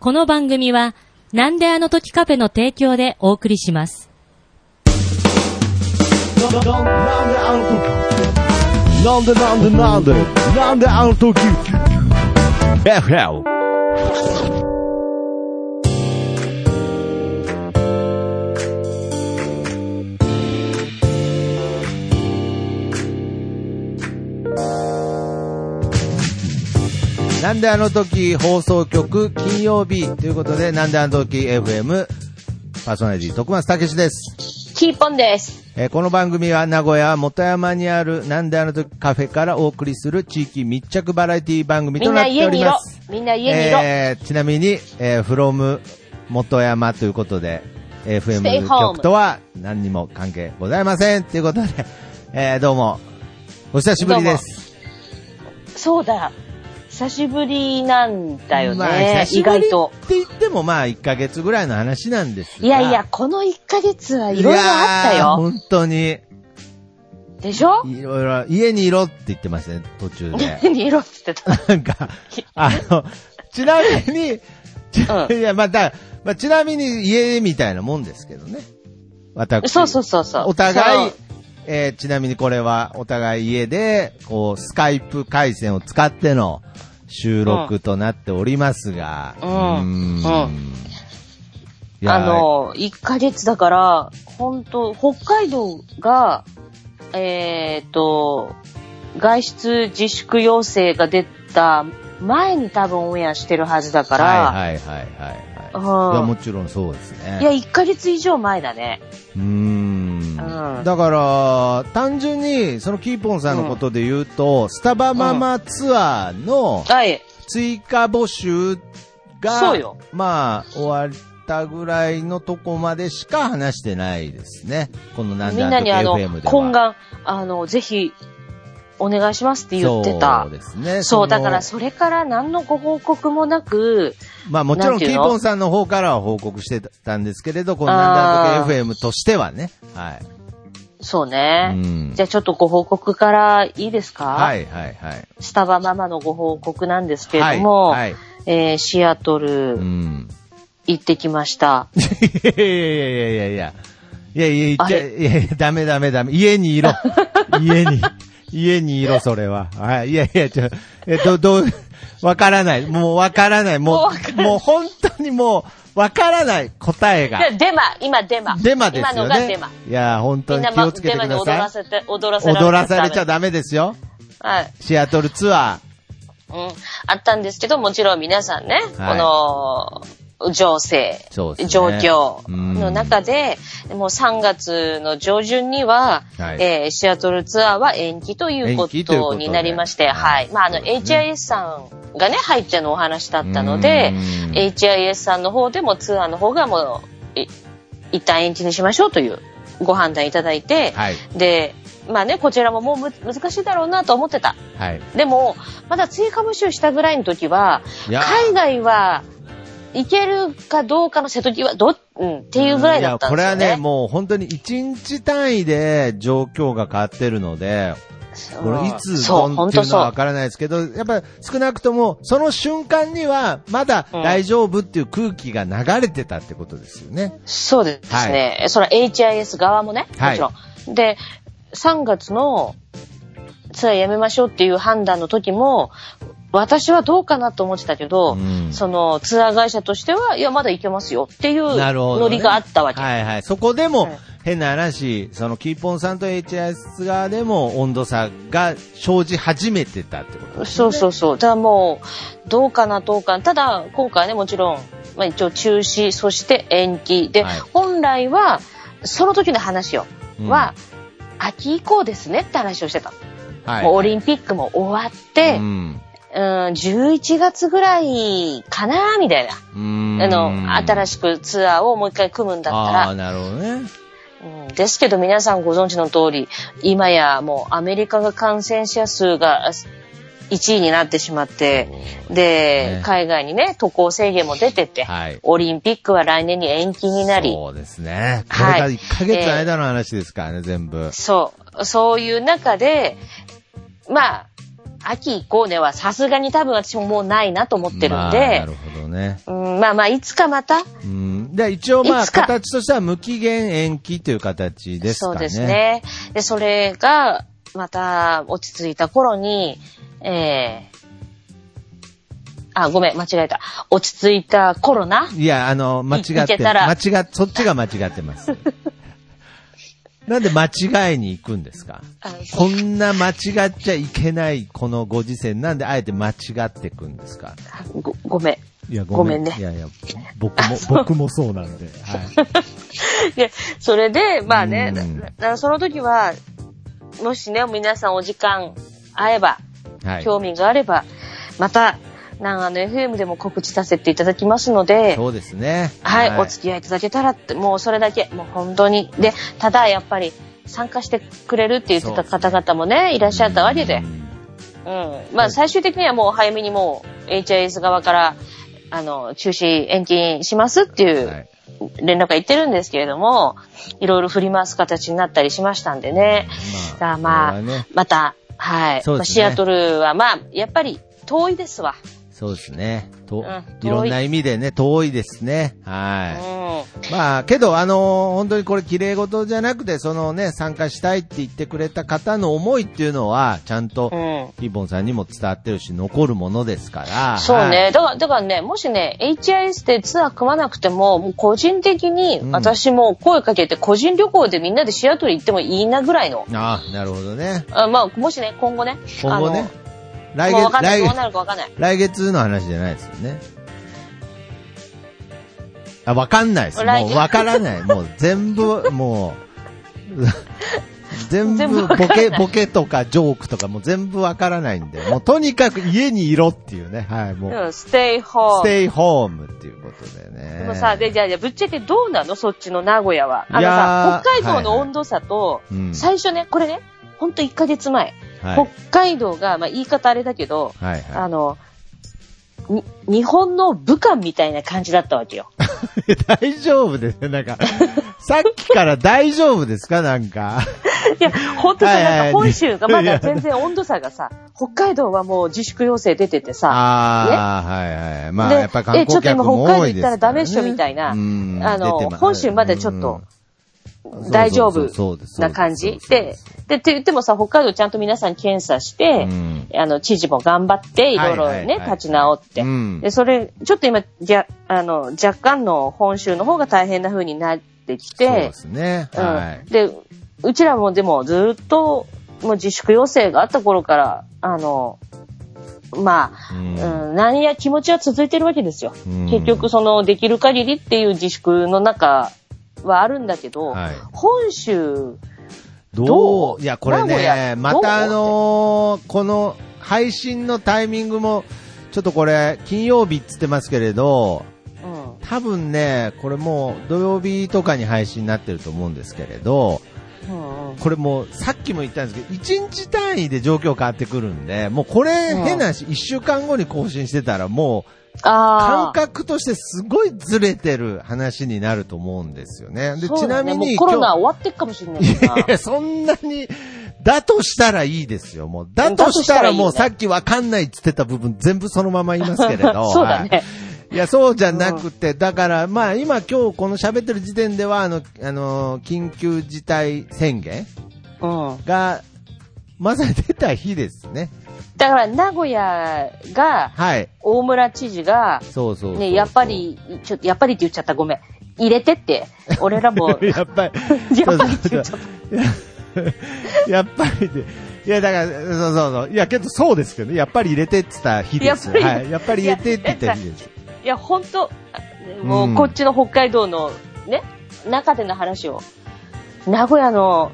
この番組は、なんであの時カフェの提供でお送りします。なんであの時なんでなんでなんでなんであの時 FL なんであの時放送局金曜日ということで、なんであの時 FM パーソナリティ徳松武史です。キーポンです。えーこの番組は名古屋元山にあるなんであの時カフェからお送りする地域密着バラエティ番組みんとなっておな家にいろります。。みんな家にいろ。えーちなみに、えー、from 元山ということで、FM 局とは何にも関係ございません。ということで、えーどうも、お久しぶりです。そうだ。久しぶりなんだよね。まあ、久し意ぶり外と。って言ってもまあ、1ヶ月ぐらいの話なんですが。いやいや、この1ヶ月はいろいろあったよ。本当に、でしょ？いろいろ、家にいろって言ってましたね、途中で。家にいろって言ってた。なんか、あの、ちなみに、ちうんいや、また、まあ、ちなみに家みたいなもんですけどね。私。そうそうそうそう。お互いえーちなみにこれはお互い家で、こう、スカイプ回線を使っての収録となっておりますが、うん。ーうん。あの、1ヶ月だから、本当北海道が、えっ、と、外出自粛要請が出た前に多分オンエアしてるはずだから、はいはいはいはい、はい。いや、うんもちろんそうですね。いや、1ヶ月以上前だね。うーんうんだから、単純に、そのキーポンさんのことで言うと、スタバママツアーのはい。追加募集が、そうよまあ、終わったぐらいのとこまでしか話してないですね。このなんみであの時んなにあの。懇願、あの、ぜひ、お願いしますって言ってたそう。ですね。そう、のだからそれから何のご報告もなく、まあもちろん、キーポンさんの方からは報告してたんですけれど、このなんであの時 FM としてはね。はい。そうね。うんじゃあちょっとご報告からいいですか？はいはいはい。スタバママのご報告なんですけれども、はい。はいえーシアトうルん。行ってきました。いやいやいやいやいやいや。いやいや、あいやいやいや、ダメダメダメ。家にいろ。家に。家にいろ、それは。はい。いやいや、ちょ、え、ど、どう、わからない。もうわからない。ももうもう本当にもう、わからない答えが。でデマ、今デマ。デマですよ今のがデねマ。。いや、本当に気をつけデマにてください。踊らせて、踊らせ踊らされちゃダダメですよ。メ。はい。シアトルツアうん。あったんですけど、もちろん皆さんね、はいこの、情勢、ね状況の中で、もう3月の上旬には、はいえーシアトルツアーは延期ということになりまして、ははいい。まあ、あの、ね HIS さんがね、入ってのお話だったのでうん、HIS さんの方でもツアーの方がもう、い一旦延期にしましょうというご判断いただいてー。、はい。で、まあね、こちらももうむ難しいだろうなと思ってた。はい。でも、まだ追加募集したぐらいの時は、海外は行けるかどうかの瀬戸際、ど、うん、っていうぐらいだったんですよね。いや、これはね、もう本当に1日単位で状況が変わってるので、これいつそう。っていうのはわからないですけど、やっぱり少なくともその瞬間にはまだ大丈夫っていう空気が流れてたってことですよね。そうですね。その HIS 側もね、はいもちろん。で、3月のツアーやめましょうっていう判断の時も、私はどうかなと思ってたけど、うんそのツアー会社としては、いや、まだ行けますよっていう。ノリがあったわけ。はいはい。そこでもはい変な話、そのキーポンさんと HIS 側でも温度差が生じ始めてたってことね。そうそうそう。だからもう、どうかな、どうかな。ただ、今回ね、もちろん、まあ一応中止、そして延期。で、はい本来は、その時の話を、うんは、秋以降ですねって話をしてた。はい。もうオリンピックも終わって、ううん、ん。11月ぐらいかな、みたいな。うんあの、新しくツアーをもう一回組むんだったああ、ら。なるほどね。うんですけど皆さんご存知の通り、今やもうアメリカが感染者数が1位になってしまって、で、ね海外にね、渡航制限も出てて、はい。オリンピックは来年に延期になり、そうですね。こはいれが1ヶ月の間の話ですからね、全部。そう、そういう中で、まあ、秋以降ではさすがに多分私ももうないなと思ってるんまあ、でな、るほどね。うんまあまあ、いつかまた、うん。で、一応まあ、形としては無期限延期という形ですかね。そうです。ね。で、それが、また落ち着いた頃に、えー、あ、ごめん、間違えた。落ち着いた頃な？いや、あの、間違って、けたら間違っ、そっちが間違ってます。なんで間違いに行くんですか？あこんな間違っちゃいけないこのご時世、なんであえて間違っていくんですか？ご、ごめん。いや、ごめんねいやいや、僕も、僕もそうなんで。はい。で、それで、まあねその時は、もしね、皆さんお時間合えば、はい。興味があれば、また、長野 FM でも告知させていただきますので、そうですね。はい、お付き合いいただけたらって、もうそれだけ、もう本当に。で、ただやっぱり参加してくれるって言ってた方々もね、いらっしゃったわけでう、んうん。まあ最終的にはもう早めにもう HIS 側から、あの、中止延期しますっていうはい連絡が言ってるんですけれども、いろいろ振り回す形になったりしましたんでね。まあ、これはねまた、はい。ねまあシアトルはまあ、やっぱり遠いですわ。そうですね。と、んいろんな意味でね、遠いですね。うはい。ん。まあ、けど、あのー本当にこれ綺麗事じゃなくて、そのね、参加したいって言ってくれた方の思いっていうのは、ちゃんと、うん。リボンさんにも伝わってるし、残るものですから。そうね。はいだから、だからね、もしね、HIS でツアー組まなくても、もう個人的にうん私も声かけて、個人旅行でみんなでシアトル行ってもいいなぐらいの。ああ、なるほどね。あまあ、もしね、今後ね。今後ね。来あの。もうわかんない。来どうなるかわかんない。来月の話じゃないですよね。あ、わかんないです。来もうわからない。もう全部、もう、全 全部部ボケ、ボケとかジョークとかもう全部わからないんで、もうとにかく家にいろっていうね。はい、もう、うん、ステイホーム。ステイホームっていうことでね。でもさ、で、じゃあ、じゃあぶっちゃけどうなの？そっちの名古屋は。あのさ、ー北海道の温度差と、うん最初ね、これね、ほんと1ヶ月前、はい、北海道が、まあ言い方あれだけど、はい、はあの、に、日本の武漢みたいな感じだったわけよ。い。大丈夫ですね。なんか、さっきから大丈夫ですか？なんか。いや、ほんとさ、なんか本州がまだ全然温度差がさ、北海道はもう自粛要請出ててさ、ああ、はいはい。まあ、でやっぱり観光客も多いですね。えちょっと今北海道行ったらダメっしょみたいなうんあの本州まだちょっとうん大丈夫な感じ？で、で、って言ってもさ、北海道ちゃんと皆さん検査して、うん。あの、知事も頑張って、いろいろね、はい。はいはい立ち直って。うん。で、それ、ちょっと今、じゃ、あの、若干の本州の方が大変な風になってきてそうで、すね。うん。はい。で、うちらもでもずっと、もう自粛要請があった頃から、あの、まあ、うん。うん、何や気持ちは続いてるわけですよ。うん。結局、その、できる限りっていう自粛の中はあるんだけど、はい。本州、どう？いや、これね、またあのーこの配信のタイミングも、ちょっとこれ、金曜日っつってますけれど、うん、多分ね、これもう土曜日とかに配信になってると思うんですけれど、うん、うん。これもうさっきも言ったんですけど、1日単位で状況変わってくるんで、もうこれうん。変なし、1週間後に更新してたらもう。感覚としてすごいずれてる話になると思うんですよね。で、ねなみにコロナ今終わってっかもしれない やそんなに、だとしたらいいですよ。もう、だとしたらもうさっきわかんないって言ってた部分全部そのまま言いますけれど。そうだね。はいいや、そうじゃなくて、だから、まあ、今今日この喋ってる時点では、あの、あの、緊急事態宣言うん。が、まさに出た日ですね。だから、名古屋が、はい。大村知事が、そうそうね、やっぱ。り、ちょっと、やっぱりって言っちゃった、ごめん。入れてって、俺らも、やっぱり。やっぱりって言っちゃった。やっぱりで。いや、だから、そうそうそう。いや、けどそうですけどね。やっぱり入れてって言った日ですよ。やっぱりはい。やっぱり入れてって言った日です。いや、ほんと、もうんう、こっちの北海道の、ね、中での話を。名古屋の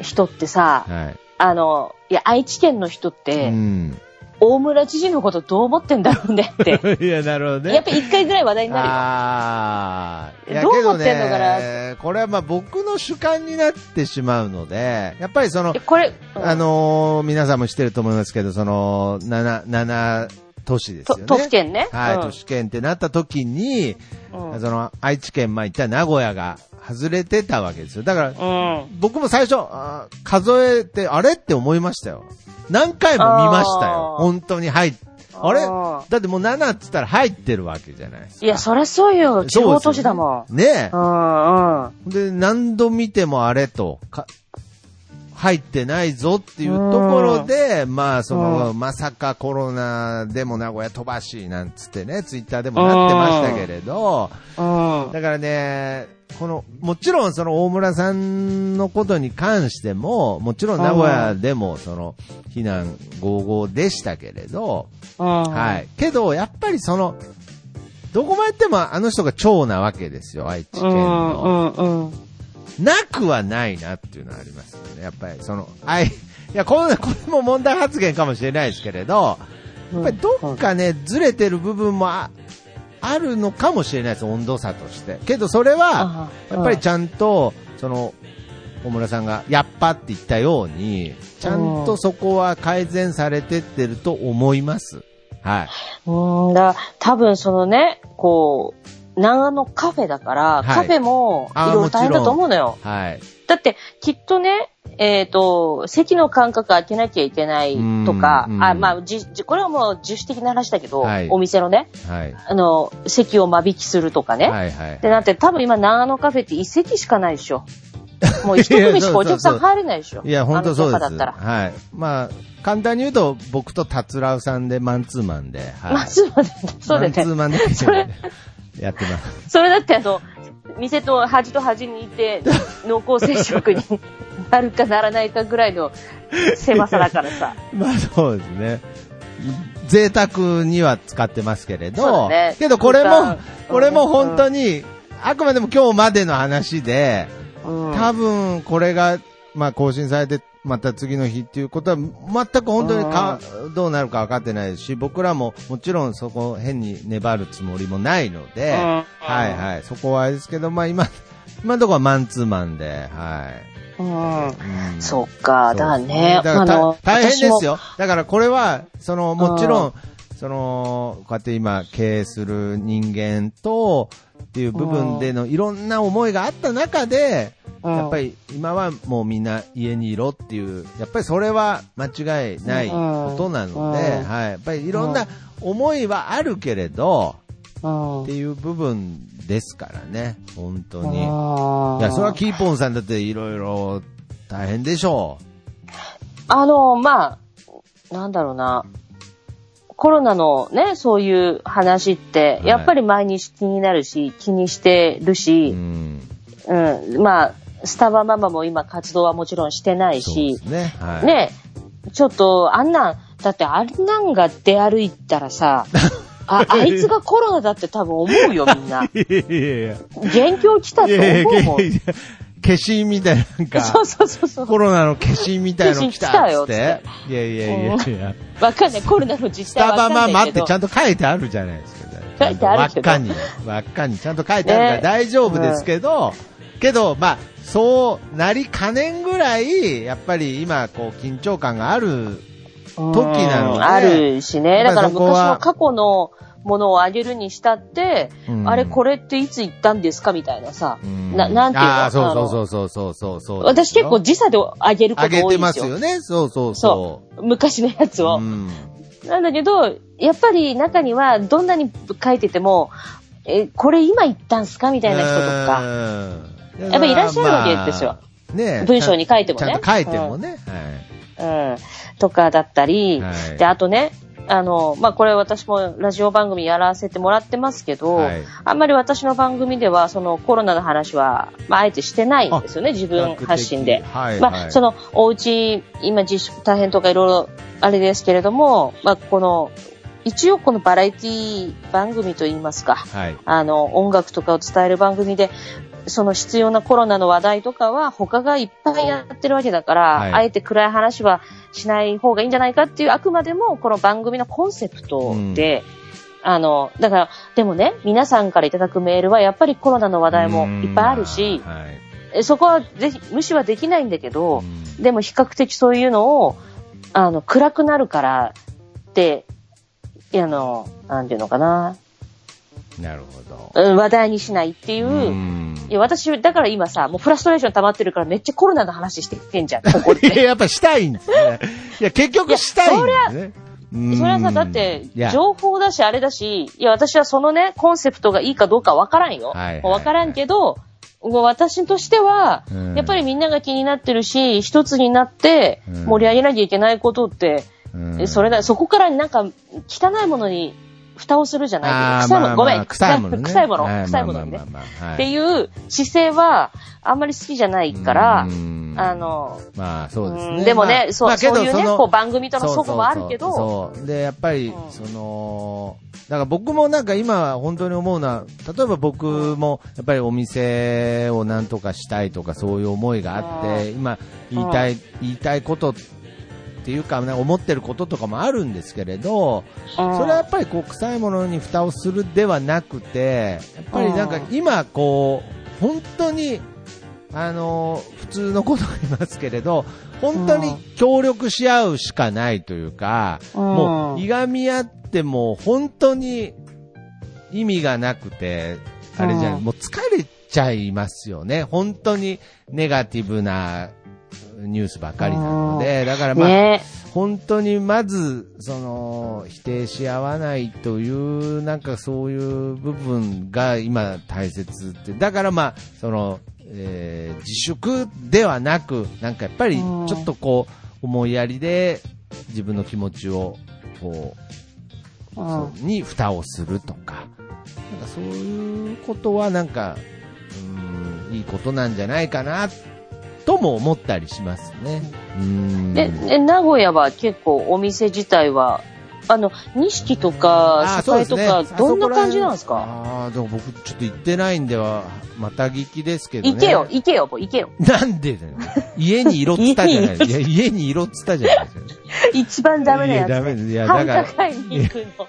人ってさ、はい。あの、いや、愛知県の人って、うん。大村知事のことどう思ってんだろうねって。いや、なるほどね。やっぱ一回ぐらい話題になるよ。ああ。どう思ってんのかね、これはまあ僕の主観になってしまうので、やっぱりそのえ、これ、うんあのー皆さんも知ってると思いますけど、その、7、7都市ですよね。と都府県ね。はい、うん都市圏ってなった時に、うんその、愛知県、まあ、言ったら名古屋が外れてたわけですよ。だから、うん。僕も最初、数えて、あれって思いましたよ。何回も見ましたよ。本当に入っあれうんだってもう7っつったら入ってるわけじゃないですか。いや、そりゃそうよ。地方都市だもん。ん。ねうんうん。で、何度見てもあれと、か、入ってないぞっていうところで、まあ、その、うまさかコロナでも名古屋飛ばしなんつってね、ツイッターでもなってましたけれど、うん。だからね、この、もちろんその大村さんのことに関しても、もちろん名古屋でもその、避難55でしたけれど、うん。はい。けど、やっぱりその、どこまで行ってもあの人が長なわけですよ、愛知県うんの。なくはないなっていうのはありますよね。やっぱりその、愛、いや、この、これも問題発言かもしれないですけれど、やっぱりどっかね、ずれてる部分もああるのかもしれないです、温度差として。けどそれは、あやっぱりちゃんと、その、小村さんが、やっぱって言ったように、ちゃんとそこは改善されてってると思います。はい。うん、だ多分そのね、こう、長野カフェだから、はいカフェもいろいろ大変だと思うのよ。はい。だって、きっとね、えっ、と、席の間隔開けなきゃいけないとかあ、まあ、じ、じこれはもう自主的な話だけど、はいお店のね、はい。あの、席を間引きするとかね。はいはい。で、なんて多分今長野カフェって一席しかないでしょ。もう一組しかお客さん入れないでしょ。いや、本当そうです。はい。まあ、簡単に言うと、僕と達郎さんでマンツーマンで、はい。まあ、そうだね。そうだね。マンツーマンでそれやってます。それだってあの、店と端と端にいて、濃厚接触に なるかならないかぐらいの狭さだからさ。まあそうですね。贅沢には使ってますけれど、ねけどこれもこれも本当に、あくまでも今日までの話で、うん多分これが、まあ更新されて、また次の日っていうことは、全く本当にか、どうなるか分かってないですし、僕らももちろんそこ変に粘るつもりもないので、うんはいはい、そこはあれですけど、まあ今、今のところはマンツーマンで、はい。うん。うんそっか、だね。だからたあの大変です。私よ。だからこれは、その、もちろん、その、こうやって今経営する人間と、っていう部分でのいろんな思いがあった中で、もやっぱ、り今はもうみんな家にいろっていう、やっぱりそれは間違いないことなので、うんはい。やっぱりいろんな思いはあるけれど、うんっていう部分ですからね、本当に。いうんや、それはキーポンさんだっていろいろ大変でしょあの、まあ、なんだろうな。コロナのね、そういう話っては、いやっぱり毎日気になるし、気にしてるう。しう、ん。うん、まあ、スタバママも今活動はもちろんしてないしね。はい。ね、ちょっと、あんなん、だってあんなんが出歩いたらさ、あ、あいつがコロナだって多分思うよ、みんな。いやいやいや。元凶来たと思うもん。やいや消印みたいな、なんか、そうそうそうそう。コロナの消印みたいの来たっつって。いやいやいやいや。わかんない。コロナの実スタバ態わかんないけど。ママってちゃんと書いてあるじゃないですか。書いてあるけど輪っかに、輪っかにちゃんと書いてあるからね大丈夫ですけど、けど、まあ、そうなりかねんぐらい、やっぱり今、こう、緊張感がある時なのでうんあるしね。だから昔の過去のものをあげるにしたって、うんあれこれっていつ言ったんですか？みたいなさ。うんな、なんていうの？ああ、そうそうう。そうそうそうそう。私結構時差であげるこあげてと多いんでよ。ますすよね。そうそうそ。そう昔のやつを。うんなんだけど、やっぱり中にはどんなに書いてても、え、これ今言ったんすか？みたいな人とか、うんやっぱいらっしゃるわけですよ。まあね文章に書いてもね書いてもね。うん、とかだったり、はいで、あとね、あの、まあ、これ私もラジオ番組やらせてもらってますけど、はいあんまり私の番組では、そのコロナの話は、まあ、あえてしてないんですよね、自分発信で。はい。まあ、はいその、お家、今自粛大変とかいろいろあれですけれども、まあ、この、一応このバラエティ番組といいますか、はい。あの、音楽とかを伝える番組で、その必要なコロナの話題とかは他がいっぱいやってるわけだから、はい。あえて暗い話はしない方がいいんじゃないかっていう、あくまでもこの番組のコンセプトで、あの、だから、でもね、皆さんからいただくメールはやっぱりコロナの話題もいっぱいあるしうん、はい。えそこはぜひ、無視はできないんだけど、うん。でも比較的そういうのを、あの、暗くなるからって、あの、なんていうのかな、なるほど。うん話題にしないっていう、うんいや、私、だから今さ、もうフラストレーション溜まってるからめっちゃコロナの話してきてんじゃん、ここいや、で。やっぱしたいんですね。いや、結局したいんですね。うんそれはさ、だって情報だし、あれだし、いや、私はそのね、コンセプトがいいかどうかわからんよ。わからんけど、もう私としてはうん、やっぱりみんなが気になってるし、一つになってうん盛り上げなきゃいけないことって、それだ、そこからなんか汚いものに蓋をするじゃないけど、臭いもの、まあごめん、まあ臭いものね。臭いもの、はい臭いものにねっていう姿勢は、あんまり好きじゃないからう、ん。あの、まあそうですうね。んでもね、まあそう、そういうね、のこう番組とのそこもあるけど、そうで、やっぱり、うん。その、だから僕もなんか今本当に思うのは、例えば僕もやっぱりお店をなんとかしたいとかそういう思いがあって、今言いたい、言いたいことっていうか、なんか思ってることとかもあるんですけれど、うんそれはやっぱりこう臭いものに蓋をするではなくて、やっぱりなんかうん今こう、本当に、あの、普通のことが言いますけれど、本当に協力し合うしかないというか、うんもう、いがみ合っても本当に意味がなくて、あれじゃ、うんもう疲れちゃいますよね。本当にネガティブなニュースばかりなので、だからまあ、ね。本当にまず、その、否定し合わないという、なんかそういう部分が今大切って、だからまあ、その、えー自粛ではなく、なんかやっぱりちうん。ょっとこう、思いやりで自分の気持ちを、こう、に蓋をするとか、なんかそういうことはなんか、うん、いいことなんじゃないかな、とも思ったりしますね。うん。で、で名古屋は結構お店自体は、あの、錦とか、栄とか、どんな感じなんですか？ああ、でも僕ちょっと行ってないんでは、また聞きですけどね。行けよ、行けよ、もう行けよ。なんでだよ。家に色っつったじゃないいや、家に色っつったじゃないですか。一番ダメなやつ、いやダメですいやだから繁華街に行くの。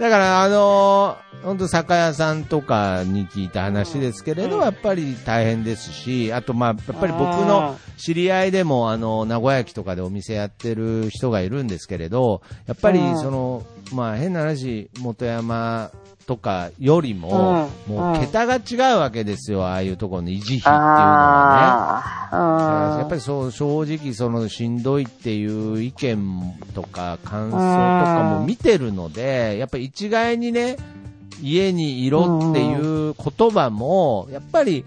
だから、あのー、本当酒屋さんとかに聞いた話ですけれど、うん。やっぱり大変ですし、あと、まあ、やっぱり僕の知り合いでも、あの、名古屋駅とかでお店やってる人がいるんですけれど、やっぱりうん。その、まあ、変な話、元山とかよりも、うん。もう桁が違うわけですよ、ああいうところの維持費っていうのはね。やっぱりそう正直そのしんどいっていう意見とか感想とかも見てるので、やっぱり一概にね、家にいろっていう言葉も、やっぱり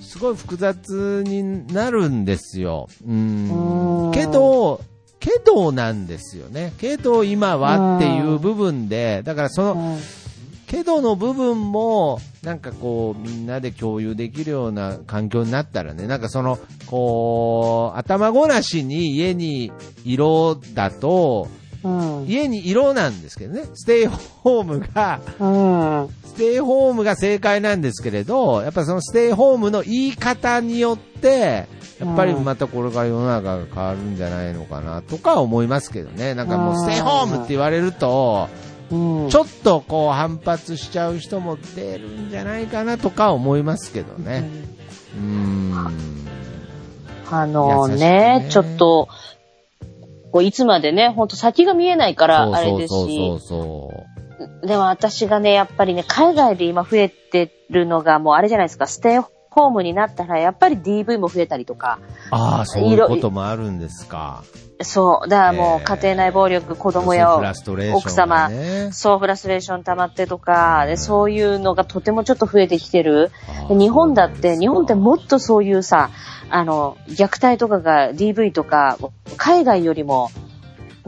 すごい複雑になるんですよ。うんうんけど、けどなんですよね。けど今はっていう部分で、だからその、うんけどの部分も、なんかこう、みんなで共有できるような環境になったらね、なんかその、こう、頭ごなしに家に色だと、うん。家に色なんですけどね、ステイホームが、うん。ステイホームが正解なんですけれど、やっぱそのステイホームの言い方によって、やっぱりまたこれから世の中が変わるんじゃないのかなとか思いますけどね。なんかもうステイホームって言われると、うん。ちょっとこう反発しちゃう人も出るんじゃないかなとか思いますけどね。うーん。あのねねちょっと、こういつまでね、ほんと先が見えないからあれですそうし、そう。でも私がね、やっぱりね、海外で今増えてるのがもうあれじゃないですか、ステイホームになったらやっぱり DV も増えたりとか、ああ、そういうこともあるんですか。そう、だからもえーう家庭内暴力、子供や奥様そう、フラストレーション溜まってとか、で、そういうのがとてもちょっと増えてきてる。日本だって、日本ってもっとそういうさ、あの、虐待とかが DV とか、海外よりも、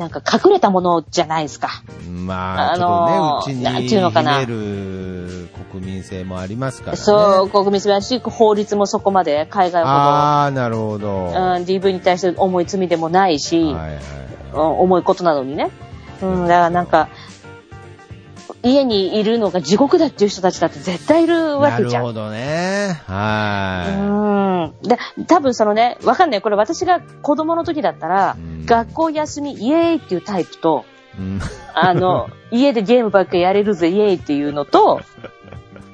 なんか隠れたものじゃないですか。まあ、あちょのーっとね、うちにかな秘める国民性もありますからね。そう、国民性だし、法律もそこまで海外ほああ、なるほど。ど、うん、はい DV に対して重い罪でもないし、はいはい。うん重いことなのにね。うん、だからなんか、家にいるのが地獄だっていう人たちだって絶対いるわけじゃん。なるほどね。はうん。で、多分そのね、わかんない。これ私が子供の時だったら、うん学校休みイエーイっていうタイプと、い。うんあの、家でゲームばっかりやれるぜイエーイっていうのと、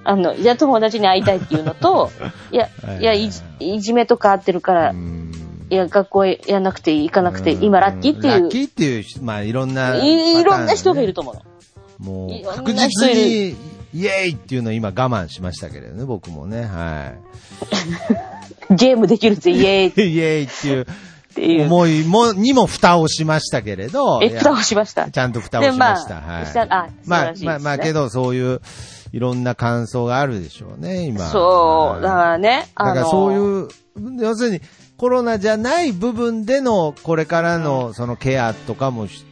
あの、いや、友達に会いたいっていうのと、いやはい、いや、いじいじめとかあってるから、うんいや、学校へやんなくていい、行かなくて今ラッキーっていう、ラッキーっていう人、まあいろんな、いいろんな人がいると思うの。もうん確実に、イエーイっていうのを今我慢しましたけれどね、僕もね、は ゲームできるぜイエーイ。イエーイ っていう。思いも、にも蓋をしましたけれど。え、蓋をしました。ちゃんと蓋をしました。でまあはい。あまあまあ、まあ、けど、そういう、いろんな感想があるでしょうね、今。そう、だからね、だからそういう、要するに、コロナじゃない部分での、これからの、そのケアとかもし、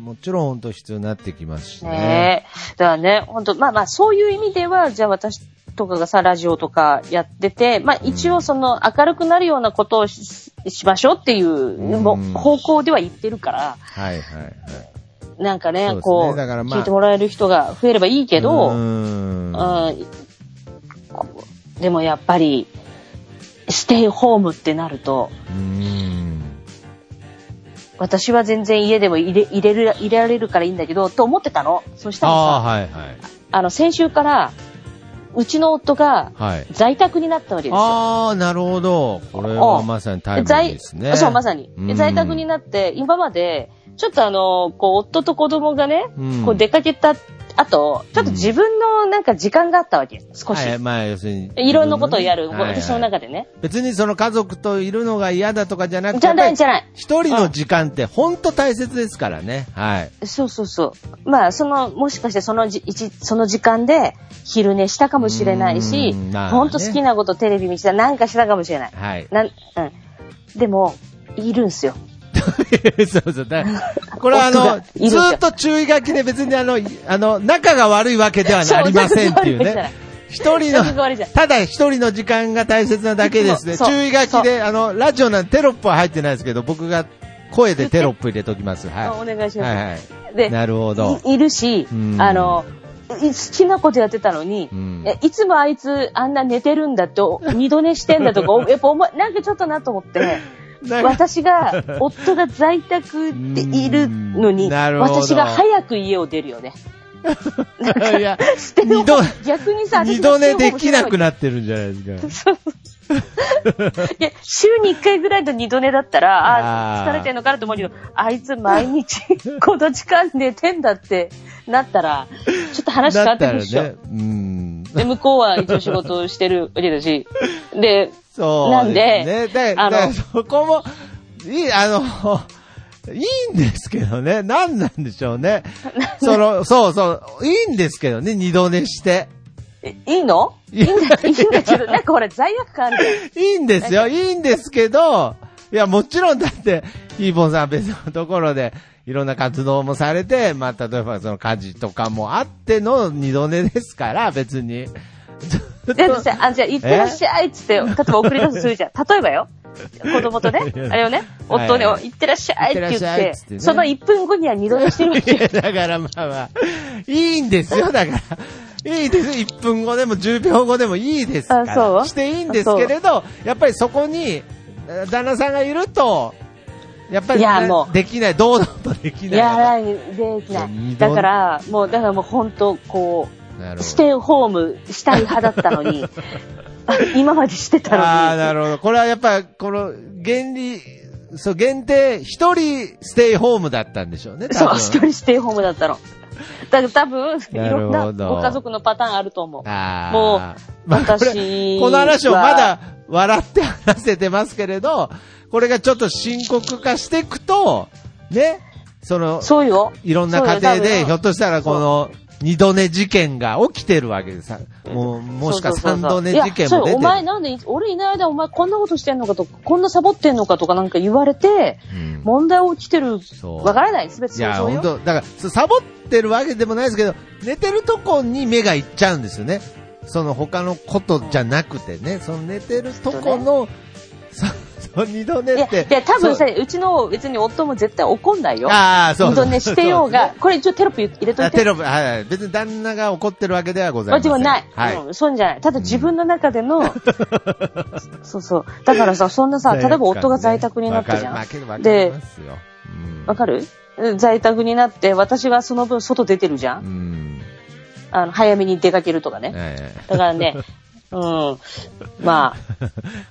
もちろん本当必要になってきますしね。ねえ。だからね、本当まあまあ、そういう意味では、じゃあ私とかがさ、ラジオとかやってて、まあ一応その明るくなるようなことをししましょうっていう、方向では言ってるから、はいはいはい。なんかね、ねこう、まあ聞いてもらえる人が増えればいいけど、でもやっぱり、ステイホームってなると、うーん。私は全然家でも入れ入れる入れられるからいいんだけど、と思ってたの。そしたらああ、さ、はいはい。あの、先週から、うちの夫がはい。在宅になったわけですよ。ああ、なるほど。これはまさにタイムリー在ですね。そう、まさに。在宅になって、今まで、ちょっとあの、こう、夫と子供がね、うんこう出かけた後、ちょっと自分のなんか時間があったわけ。少し。はい、まあ、要するに。いろんなことをやる、私の中でね。別にその家族といるのが嫌だとかじゃなくて、じゃない、じゃない。一人の時間って本当大切ですからね。はい。そうそうそう。まあ、その、もしかしてそのじ、一その時間で昼寝したかもしれないしほんと好きなことテレビ見てたなんかしたかもしれない。はい。なん、うん。でも、いるんすよ。そうそう。だこれはあのずっと注意書きで別にあの、あの、仲が悪いわけではありませんっていうね。一人の、んただ一人の時間が大切なだけですね。注意書きで、あの、ラジオなんてテロップは入ってないですけど、僕が声でテロップ入れときます。は願いしい。はいはます。い。で、なるほど。いいるしうん、あの、い好きなことやってたのに、うんえいつもあいつあんな寝てるんだと、二度寝してんだとか、おやっぱ思い、なんかちょっとなと思って、私が、夫が在宅でいるのに、私が早く家を出るよね。いや、ステイホーム二度、逆にさ、二度寝できなくななってるんじゃないですか。いや、週に1回ぐらいの二度寝だったら、ああー疲れてんのかなと思うけど、あいつ毎日この時間寝てんだってなったら、ちょっと話変わってくるでしょ。ね。うん。で、向こうは一応仕事をしてるわけだし、で、そうなんでね。あのそこも、いい、あの、いいんですけどね。何なんでしょうね。その、そうそう、いいんですけどね、二度寝して。えいいの？いいんだ、いいんだけど、なんかほら罪悪感あるじゃん。いいんですよ、いいんですけど、いや、もちろんだって、ヒーボンさんは別のところで、いろんな活動もされて、まあ、例えばその家事とかもあっての二度寝ですから、別に。ずっさ、あ、じゃあ、行ってらっしゃいっつって、例えば送り出すとするじゃん。例えばよ。子供とね、あれをね、夫をね、はい行ってらっしゃいって言行ってらってねて、その1分後には二度寝してるわけだからまあまあ、いいんですよ、だから。いいです。1分後でも10秒後でもいいですから。あそう？していいんですけれど、やっぱりそこに、えー旦那さんがいると、やっぱり、いやもうできない、堂々とできない。いや、できな二い。度だから、もう、だからもう本当、こう、ステイホームしたい派だったのに、あ 今までしてたのに。ああ、なるほど。これはやっぱ、この、原理、そう、限定、一人ステイホームだったんでしょうね、多そう、分一人ステイホームだったの。だから多分、いろんなご家族のパターンあると思う。あー。もうまあ私は。この話をまだ笑って話せてますけれど、これがちょっと深刻化していくと、ね、その、そうよ。いろんな家庭で、ひょっとしたらこの、二度寝事件が起きてるわけでさ、もう、もしか三度寝事件も出てる。お前なんで、俺いない間お前こんなことしてんのかとか、こんなサボってんのかとかなんか言われて、うん問題起きてる、わからない。すべていや。本当だから、サボってるわけでもないですけど、寝てるとこに目がいっちゃうんですよね。その他のことじゃなくてね、その寝てるとこの、そその二度寝いや、って。いや、多分さ、そうちの別に夫も絶対怒んないよ。ああ、そう。二度寝してようが、これ一応テロップ入れといて。あテロップ、はいはい。別に旦那が怒ってるわけではございません。もちろんない。はい。うん、そうじゃない。ただ自分の中での、そうそう。だからさ、そんなさ、例えば夫が在宅になったじゃん。わかるわかりでますよ。うんわかる？在宅になって、私がその分外出てるじゃ。うんん。あの、早めに出かけるとかね。えだからね、うん。ま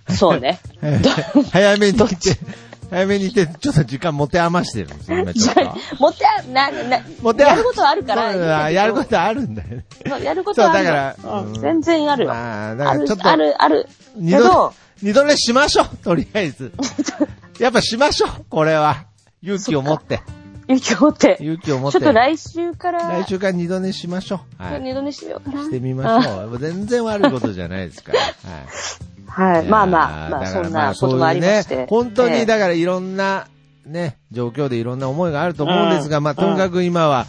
あ、そうね。え 早めに行って、早めに行って、ちょっと時間持て余してるんですよ、今ちょっと。持ってあ、な、な、持てやることはあるから。そうだやることあるんだよね。と。やることはあるよ。そうだからうんうん全然あるよ。まあ、だからちょっ、と、ある、ある。二度二度寝しましょう、とりあえず。やっぱしましょう、これは。勇気を持って。勇気を持って。勇気を持って。ちょっと来週から、来週から二度寝しましょう。はい。二度寝してみようかな。してみましょう。全然悪いことじゃないですから。はい。はい。まあまあ、まあ、そんなこともありましそういうねて。本当に、ええだからいろんな、ね、状況でいろんな思いがあると思うんですが、うんまあ、とにかく今は、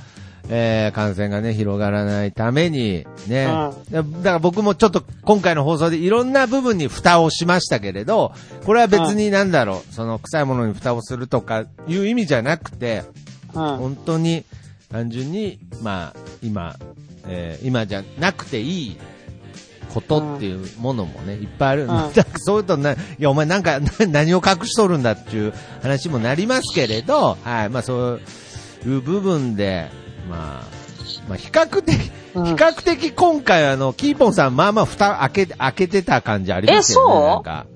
えー、感染がね、広がらないために、ね、だだから僕もちょっと今回の放送でいろんな部分に蓋をしましたけれど、これは別になんだろう、その臭いものに蓋をするとかいう意味じゃなくて、うん。本当に単純に、まあ、今、えー今じゃなくていいことっていうものもね、いっぱいある。んなんかそういうとな、いや、お前なんか、な 何を隠しとるんだっていう話もなりますけれど、はい、まあそういう部分で、まあ、まあ比較的、うん比較的今回あの、キーポンさんまあまあ蓋開け、開けてた感じありますよね。えそう？なんか。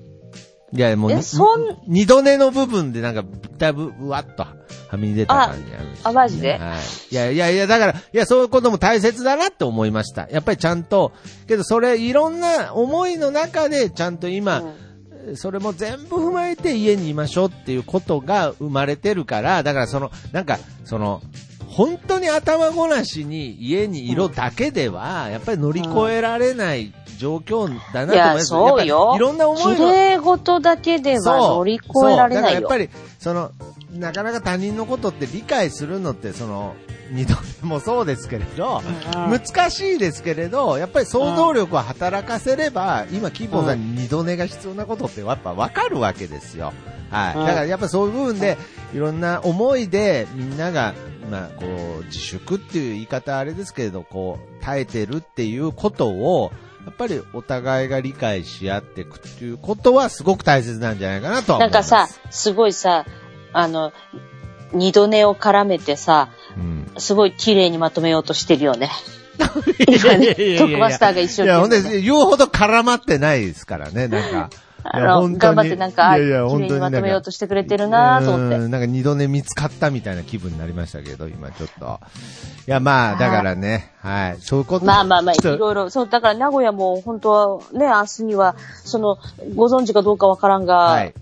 いや、もうそん二度寝の部分でなんか、だいぶ、うわっと、はみ出た感じあるああマジで？はい。いやいやいや、だから、いや、そういうことも大切だなって思いました。やっぱりちゃんと、けどそれ、いろんな思いの中で、ちゃんと今、それも全部踏まえて家にいましょうっていうことが生まれてるから、だからその、なんか、その、本当に頭ごなしに家にいろだけでは、やっぱり乗り越えられない状況だなと思います。そうよ。やっぱりいろんな思いが綺麗事だけでは乗り越えられないよそうだからやっ。ぱり、その、なかなか他人のことって理解するのって、その、二度目もそうですけれど、うん難しいですけれど、やっぱり想像力を働かせれば、今、キーポンさんに二度寝が必要なことってやっぱわかるわけですよ。はい。うんだからやっぱそういう部分で、いろんな思いで、みんなが、まあ、こう、自粛っていう言い方はあれですけれど、こう、耐えてるっていうことを、やっぱりお互いが理解し合っていくっていうことはすごく大切なんじゃないかなとは思ます。ないんかさ、すごいさ、あの、二度寝を絡めてさ、うん。すごい綺麗にまとめようとしてるよね。いやいやいやいやトップバスターが一生いや、ほんで、言うほど絡まってないですからね、なんか。あいやの、本当に頑張ってなんか、いやいや綺麗にまとめようとしてくれてるうなぁと思って。んなんか二度寝見つかったみたいな気分になりましたけど、今ちょっと。いや、まあ、だからね、はい。そういうこと。まあまあまあ、いろいろ、そう、だから名古屋も本当はね、明日には、その、ご存知かどうかわからんが、はい。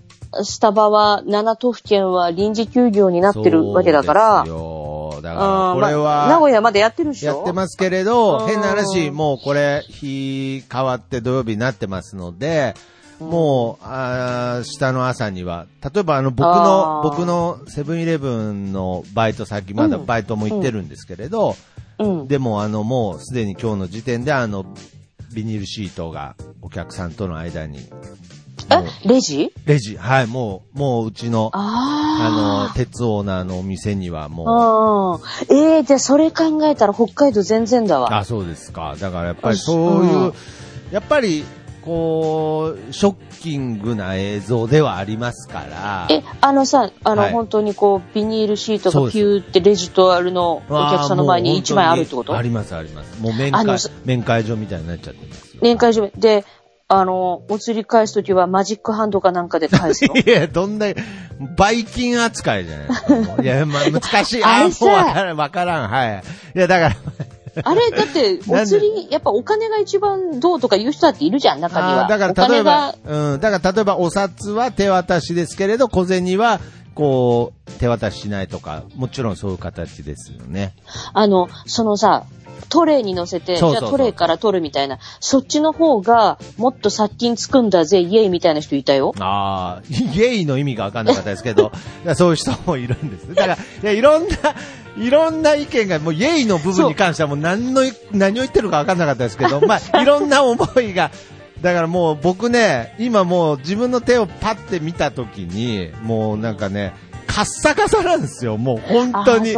スタバは、7都府県は臨時休業になってるわけだから。だうんから、これまあ名は、古屋までやってるでしょ？やってますけれど、うん変な話、もうこれ、日変わって土曜日になってますので、もう、あー下の朝には、例えばあの、僕の僕のセブンイレブンのバイト先、まだうん。バイトも行ってるんですけれど、うん。でもあの、もうすでに今日の時点であの、ビニールシートがお客さんとの間に、え、レジ？レジ、はい、もう、もううちの、ああの、鉄オーナーのお店にはもう。ええじゃあそれ考えたら北海道全然だわ。あ、そうですか。だからやっぱりあそういう、うん。やっぱり、こう、ショッキングな映像ではありますから。え、あのさ、あの、はい本当にこう、ビニールシートがピューってレジとあるの、お客さんの前に1枚あるってこと？ありますあります。もう面会面会所みたいになっちゃってますよ。年会所で、あの、お釣り返すときはマジックハンドかなんかで返すの？いや、どんな、バイキン扱いじゃないですか。いや、まあ、難しい。あれあ、もうさわからん、わからん。はい。いや、だから、あれ、だって、お釣り、やっぱお金が一番どうとか言う人だっているじゃん、中には。だから例えばが、、うん、だから例えばお札は手渡しですけれど、小銭は、こう、手渡ししないとか、もちろんそういう形ですよね。あの、そのさ、トレーに乗せて、じゃあトレーから取るみたいな、そっちの方がもっと殺菌つくんだぜ、イエイみたいな人いたよ。ああ、イエイの意味が分かんなかったですけど、そういう人もいるんですね。だから、いや、いろんな、いろんな意見が、もうイエイの部分に関してはもう何の、何を言ってるか分かんなかったですけど、まあ、いろんな思いが、だからもう僕ね、今もう自分の手をパッて見たときに、もうなんかね、カッサカサなんですよ、もう本当に。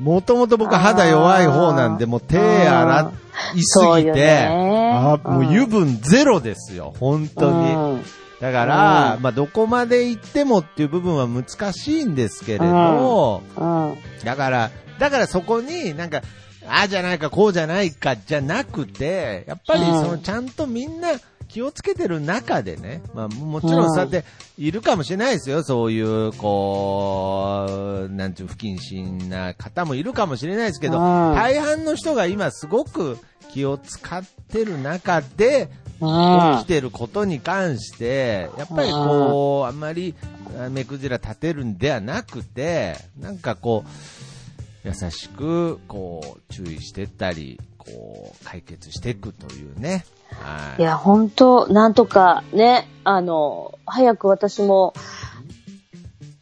もともと僕肌弱い方なんで、もう手洗いすぎて、ねあーもう油分ゼロですよ、本当に。うんだから、うん。まあ、どこまで行ってもっていう部分は難しいんですけれど、うん。だから、だからそこになんか、ああじゃないか、こうじゃないか、じゃなくて、やっぱりうん。そのちゃんとみんな気をつけてる中でね、まあもちろんそうやっているかもしれないですよ、そういう、こう、なんていう不謹慎な方もいるかもしれないですけど、うん。大半の人が今すごく気を使ってる中で、うん起きてることに関して、やっぱりこう、あんまりあ目くじら立てるんではなくて、なんかこう、優しく、こう、注意してったり、こう、解決していくというね。はい。いや、本当なんとかね、あの、早く私も、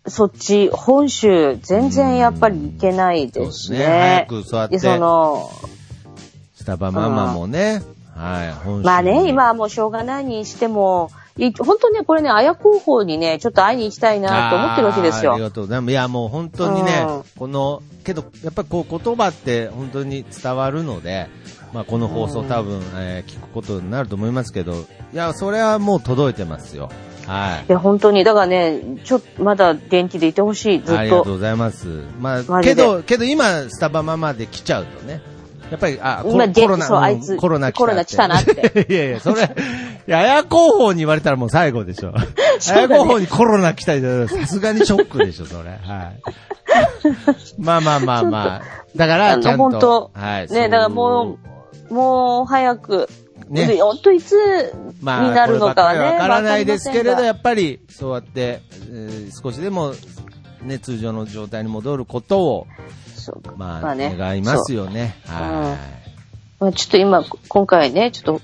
そっち、本州、全然やっぱり行けないですそうね。早くそうやって、で、その、スタバママもね、はい、まあね、に今はもうしょうがないにしても、い本当ね、これね、綾候補にね、ちょっと会いに行きたいなと思ってるわけですよ。ありがとうございます。いや、もう本当にね、うんこの、けど、やっぱりこう言葉って本当に伝わるので、まあこの放送多分、えー聞くことになると思いますけど、いや、それはもう届いてますよ。はいい。や、本当に、だからね、ちょっと、まだ元気でいてほしい、ずっと。ありがとうございます。まあ、けど、けど今、スタバママで来ちゃうとね、やっぱり、あ、コロナ、そううんあいつコロナ来たコロナ来たなって。いやいや、それ、い や、綾候補に言われたらもう最後でしょ。そうだね綾候補にコロナ来たら、さすがにショックでしょ、それ。はい。まあまあまあまあ。だかあら、のちゃんと。本当はい。ね、だからもう、もう早く、ねで本当いつまあ、になるのかはね、わからないですけれど、やっぱり、そうやって、えー少しでも、ね、通常の状態に戻ることを、そうまあ、まあね願いますよね。はまあ、ちょっと今、今回ね、ちょっ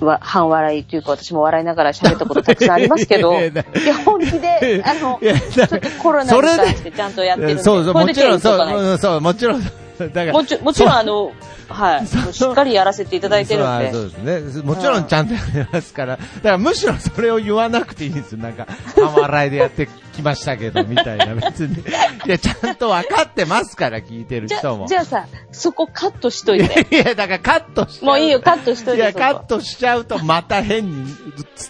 と、わ半笑いというか、私も笑いながら喋ったことたくさんありますけど、いや本気で、あの、ちょっとコロナに関してちゃんとやってるんで、そうそう、もちろん、そう、そう、もちろん、だから、もちもちろん、あの、はい、しっかりやらせていただいてるんで。そうそうですね。もちろんちゃんとやりますから。だからむしろそれを言わなくていいんですよ。なんか、半笑いでやってきましたけど、みたいな。別に。いや、ちゃんと分かってますから、聞いてるじゃ人も。じゃあさ、そこカットしといて。いや、だからカットしもういいよ、カットしといて。いや、カットしちゃうとまた変に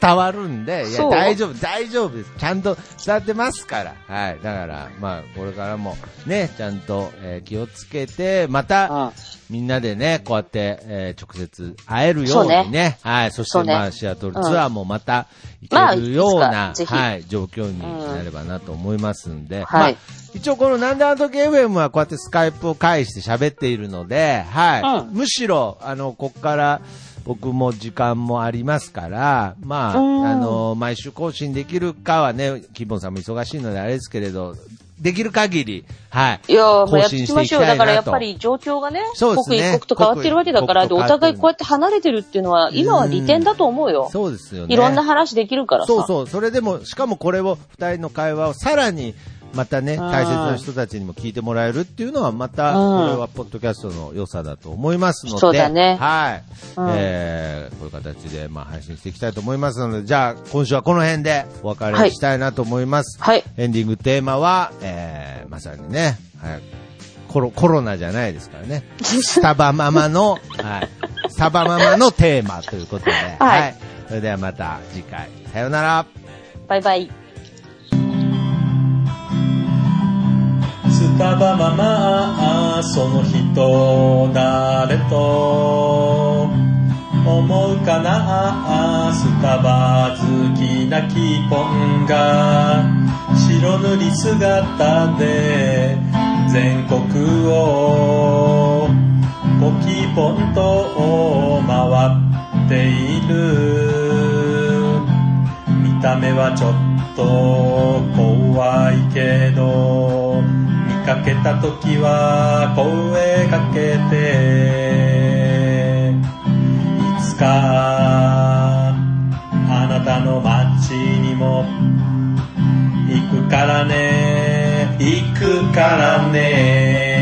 伝わるんで、いや、大丈夫、大丈夫です。ちゃんと伝わってますから。はい。だから、まあ、これからもね、ちゃんと、えー気をつけて、また、うんみんなでね、こうやって、えー直接会えるようにね。ねはい。そして、ねまあ、シアトルツアーもまたまあ行けるような、はい、状況になればなと思いますんで、はい。まあ、一応このなんであの時 FM はこうやってスカイプを介して喋っているので、はい。うん。むしろ、あの、こっから、僕も時間もありますから、まあ、うん。あの、毎週更新できるかはね、キボンさんも忙しいのであれですけれど、できる限り、はい。いやーもうやっていきましょう。だからやっぱり状況がね、そうですね刻一刻と変わってるわけだから、で、お互いこうやって離れてるっていうのは、今は利点だと思うよ。そうですよね。いろんな話できるからさ。そうそう。それでも、しかもこれを、二人の会話をさらに、またね、うん大切な人たちにも聞いてもらえるっていうのは、また、うんこれはポッドキャストの良さだと思いますので、そうだねはい。うんえー、こういう形で、まあ、配信していきたいと思いますので、じゃあ、今週はこの辺でお別れしたいなと思います。はい。エンディングテーマは、えー、まさにね、はい、コロ、コロナじゃないですからね。スタバママの、はい、スタバママのテーマということで、はいそれではまた次回、さようなら。バイバイ。スタバママその人誰と思うかなスタバ好きなキーポンが白塗り姿で全国をポキポンと回っている。見た目はちょっと怖いけど。かけた時は声かけていつかあなたの街にも行くからね行くからね。